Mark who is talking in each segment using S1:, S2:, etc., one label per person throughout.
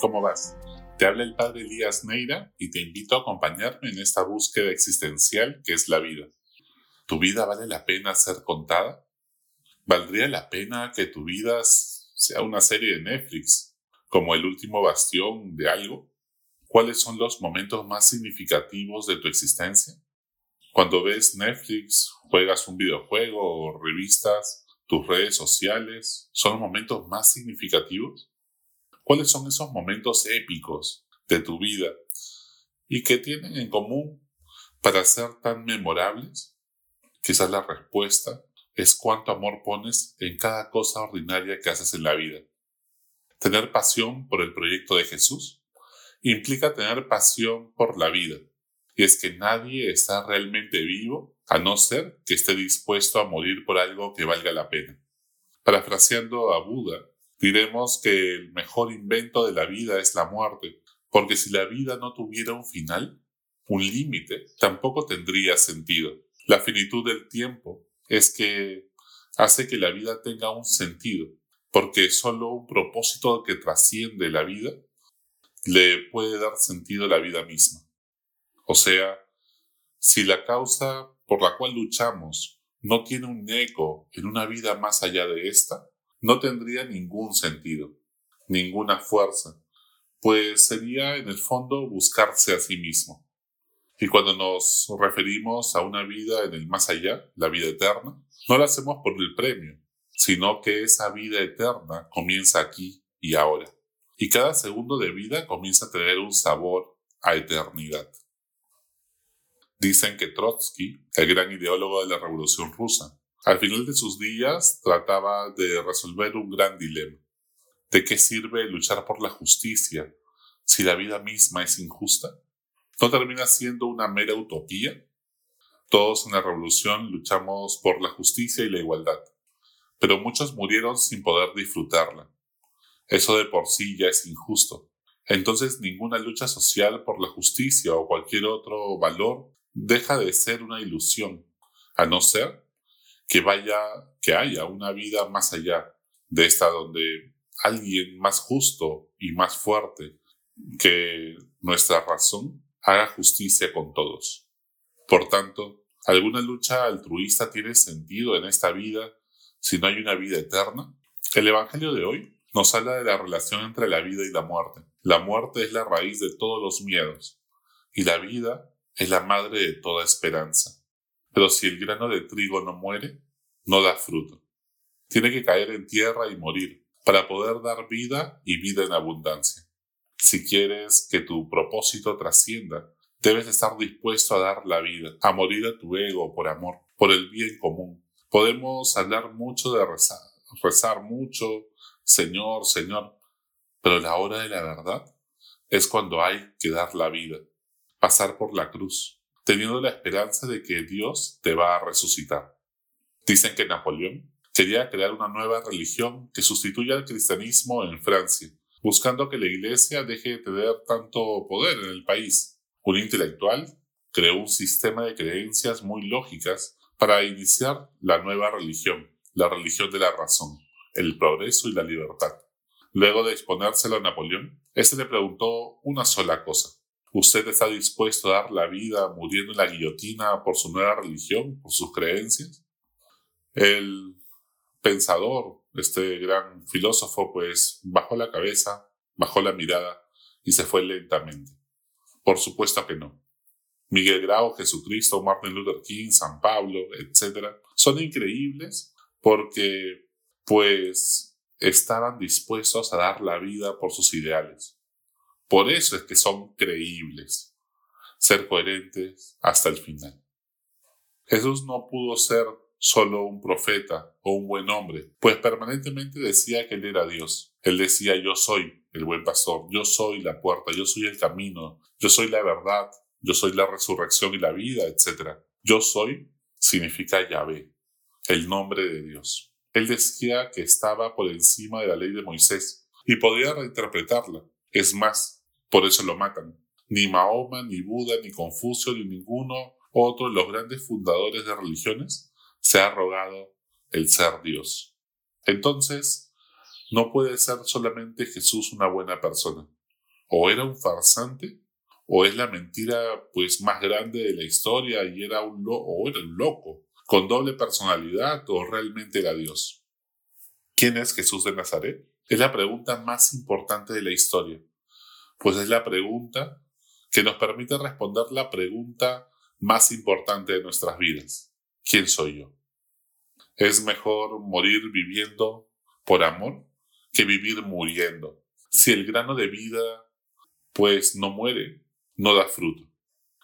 S1: ¿cómo vas? Te habla el padre Elías Neira y te invito a acompañarme en esta búsqueda existencial que es la vida. ¿Tu vida vale la pena ser contada? ¿Valdría la pena que tu vida sea una serie de Netflix, como el último bastión de algo? ¿Cuáles son los momentos más significativos de tu existencia? Cuando ves Netflix, juegas un videojuego o revistas, tus redes sociales, ¿son los momentos más significativos? ¿Cuáles son esos momentos épicos de tu vida y que tienen en común para ser tan memorables? Quizás la respuesta es cuánto amor pones en cada cosa ordinaria que haces en la vida. Tener pasión por el proyecto de Jesús implica tener pasión por la vida. Y es que nadie está realmente vivo a no ser que esté dispuesto a morir por algo que valga la pena. Parafraseando a Buda, Diremos que el mejor invento de la vida es la muerte, porque si la vida no tuviera un final, un límite, tampoco tendría sentido. La finitud del tiempo es que hace que la vida tenga un sentido, porque solo un propósito que trasciende la vida le puede dar sentido a la vida misma. O sea, si la causa por la cual luchamos no tiene un eco en una vida más allá de esta, no tendría ningún sentido, ninguna fuerza, pues sería en el fondo buscarse a sí mismo. Y cuando nos referimos a una vida en el más allá, la vida eterna, no la hacemos por el premio, sino que esa vida eterna comienza aquí y ahora. Y cada segundo de vida comienza a tener un sabor a eternidad. Dicen que Trotsky, el gran ideólogo de la Revolución Rusa, al final de sus días trataba de resolver un gran dilema. ¿De qué sirve luchar por la justicia si la vida misma es injusta? ¿No termina siendo una mera utopía? Todos en la revolución luchamos por la justicia y la igualdad, pero muchos murieron sin poder disfrutarla. Eso de por sí ya es injusto. Entonces ninguna lucha social por la justicia o cualquier otro valor deja de ser una ilusión, a no ser que vaya, que haya una vida más allá de esta donde alguien más justo y más fuerte que nuestra razón haga justicia con todos. Por tanto, ¿alguna lucha altruista tiene sentido en esta vida si no hay una vida eterna? El Evangelio de hoy nos habla de la relación entre la vida y la muerte. La muerte es la raíz de todos los miedos y la vida es la madre de toda esperanza. Pero si el grano de trigo no muere, no da fruto. Tiene que caer en tierra y morir para poder dar vida y vida en abundancia. Si quieres que tu propósito trascienda, debes estar dispuesto a dar la vida, a morir a tu ego por amor, por el bien común. Podemos hablar mucho de rezar, rezar mucho, Señor, Señor, pero la hora de la verdad es cuando hay que dar la vida, pasar por la cruz, teniendo la esperanza de que Dios te va a resucitar. Dicen que Napoleón quería crear una nueva religión que sustituya al cristianismo en Francia, buscando que la Iglesia deje de tener tanto poder en el país. Un intelectual creó un sistema de creencias muy lógicas para iniciar la nueva religión, la religión de la razón, el progreso y la libertad. Luego de exponérselo a Napoleón, éste le preguntó una sola cosa. ¿Usted está dispuesto a dar la vida muriendo en la guillotina por su nueva religión, por sus creencias? El pensador, este gran filósofo, pues bajó la cabeza, bajó la mirada y se fue lentamente. Por supuesto que no. Miguel Grau, Jesucristo, Martin Luther King, San Pablo, etc., son increíbles porque, pues, estaban dispuestos a dar la vida por sus ideales. Por eso es que son creíbles, ser coherentes hasta el final. Jesús no pudo ser solo un profeta o un buen hombre, pues permanentemente decía que él era Dios. Él decía yo soy el buen pastor, yo soy la puerta, yo soy el camino, yo soy la verdad, yo soy la resurrección y la vida, etc. Yo soy significa Yahvé, el nombre de Dios. Él decía que estaba por encima de la ley de Moisés y podía reinterpretarla. Es más, por eso lo matan. Ni Mahoma, ni Buda, ni Confucio, ni ninguno otro de los grandes fundadores de religiones se ha rogado el ser Dios. Entonces, no puede ser solamente Jesús una buena persona. ¿O era un farsante? ¿O es la mentira pues más grande de la historia y era un, o era un loco? ¿Con doble personalidad o realmente era Dios? ¿Quién es Jesús de Nazaret? Es la pregunta más importante de la historia, pues es la pregunta que nos permite responder la pregunta más importante de nuestras vidas. ¿Quién soy yo? Es mejor morir viviendo por amor que vivir muriendo. Si el grano de vida, pues no muere, no da fruto.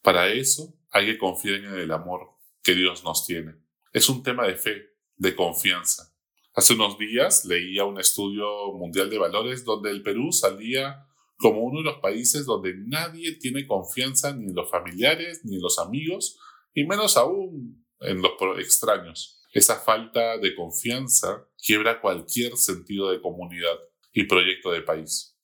S1: Para eso hay que confiar en el amor que Dios nos tiene. Es un tema de fe, de confianza. Hace unos días leía un estudio mundial de valores donde el Perú salía como uno de los países donde nadie tiene confianza ni en los familiares, ni en los amigos, y menos aún en los extraños. Esa falta de confianza quiebra cualquier sentido de comunidad y proyecto de país.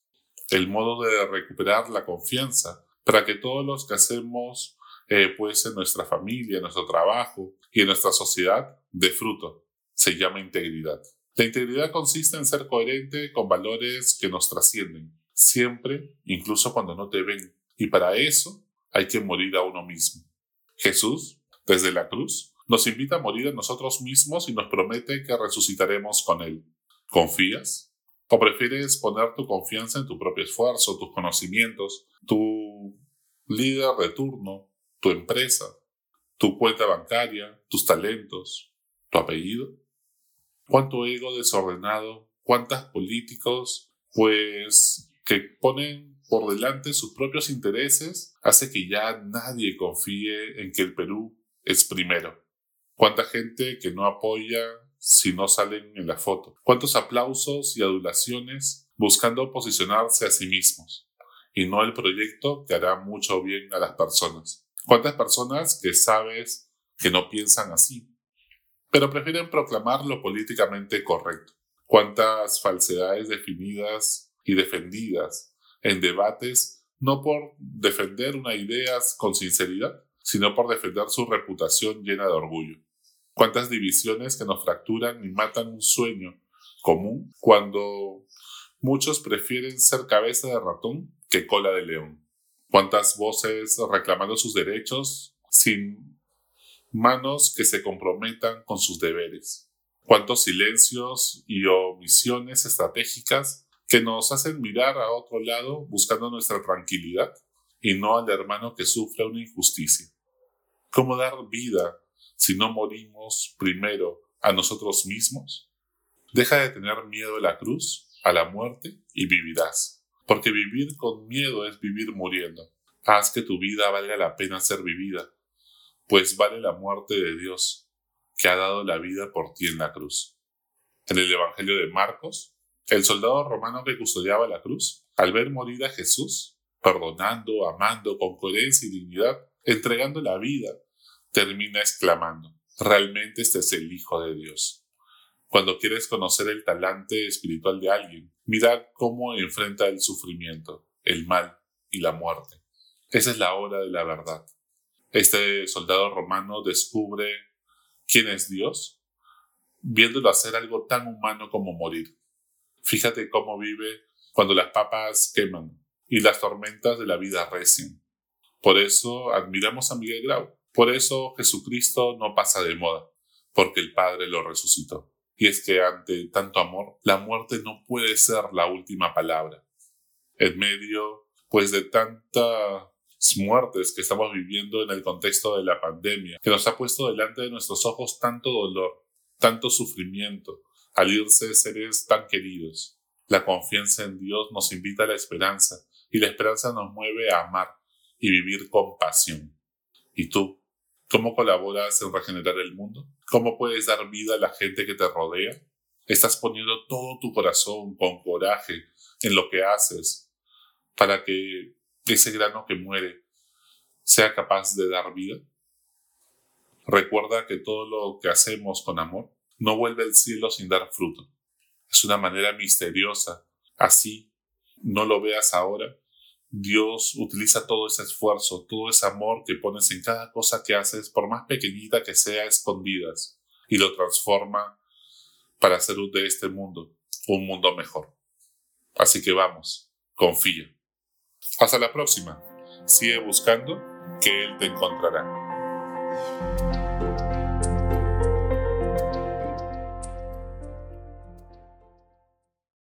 S1: El modo de recuperar la confianza para que todos los que hacemos eh, pues en nuestra familia, en nuestro trabajo y en nuestra sociedad de fruto se llama integridad. La integridad consiste en ser coherente con valores que nos trascienden, siempre, incluso cuando no te ven. Y para eso hay que morir a uno mismo. Jesús, desde la cruz, nos invita a morir a nosotros mismos y nos promete que resucitaremos con Él. ¿Confías? ¿O prefieres poner tu confianza en tu propio esfuerzo, tus conocimientos, tu líder de turno, tu empresa, tu cuenta bancaria, tus talentos, tu apellido? ¿Cuánto ego desordenado? ¿Cuántos políticos? Pues que ponen por delante sus propios intereses hace que ya nadie confíe en que el Perú es primero. ¿Cuánta gente que no apoya si no salen en la foto? ¿Cuántos aplausos y adulaciones buscando posicionarse a sí mismos? Y no el proyecto que hará mucho bien a las personas. ¿Cuántas personas que sabes que no piensan así, pero prefieren proclamar lo políticamente correcto? ¿Cuántas falsedades definidas y defendidas en debates no por defender una idea con sinceridad, sino por defender su reputación llena de orgullo. Cuántas divisiones que nos fracturan y matan un sueño común cuando muchos prefieren ser cabeza de ratón que cola de león. Cuántas voces reclamando sus derechos sin manos que se comprometan con sus deberes. Cuántos silencios y omisiones estratégicas que nos hacen mirar a otro lado buscando nuestra tranquilidad y no al hermano que sufre una injusticia. ¿Cómo dar vida si no morimos primero a nosotros mismos? Deja de tener miedo a la cruz, a la muerte y vivirás, porque vivir con miedo es vivir muriendo. Haz que tu vida valga la pena ser vivida, pues vale la muerte de Dios, que ha dado la vida por ti en la cruz. En el Evangelio de Marcos, el soldado romano que custodiaba la cruz, al ver morir a Jesús, perdonando, amando con coherencia y dignidad, entregando la vida, termina exclamando, realmente este es el Hijo de Dios. Cuando quieres conocer el talante espiritual de alguien, mira cómo enfrenta el sufrimiento, el mal y la muerte. Esa es la hora de la verdad. Este soldado romano descubre quién es Dios, viéndolo hacer algo tan humano como morir. Fíjate cómo vive cuando las papas queman y las tormentas de la vida recién. Por eso admiramos a Miguel Grau. Por eso Jesucristo no pasa de moda, porque el Padre lo resucitó. Y es que ante tanto amor, la muerte no puede ser la última palabra. En medio, pues, de tantas muertes que estamos viviendo en el contexto de la pandemia, que nos ha puesto delante de nuestros ojos tanto dolor, tanto sufrimiento, al irse seres tan queridos. La confianza en Dios nos invita a la esperanza y la esperanza nos mueve a amar y vivir con pasión. ¿Y tú? ¿Cómo colaboras en regenerar el mundo? ¿Cómo puedes dar vida a la gente que te rodea? ¿Estás poniendo todo tu corazón con coraje en lo que haces para que ese grano que muere sea capaz de dar vida? Recuerda que todo lo que hacemos con amor no vuelve al cielo sin dar fruto. Es una manera misteriosa. Así, no lo veas ahora. Dios utiliza todo ese esfuerzo, todo ese amor que pones en cada cosa que haces, por más pequeñita que sea, escondidas, y lo transforma para hacer de este mundo un mundo mejor. Así que vamos, confía. Hasta la próxima. Sigue buscando que Él te encontrará.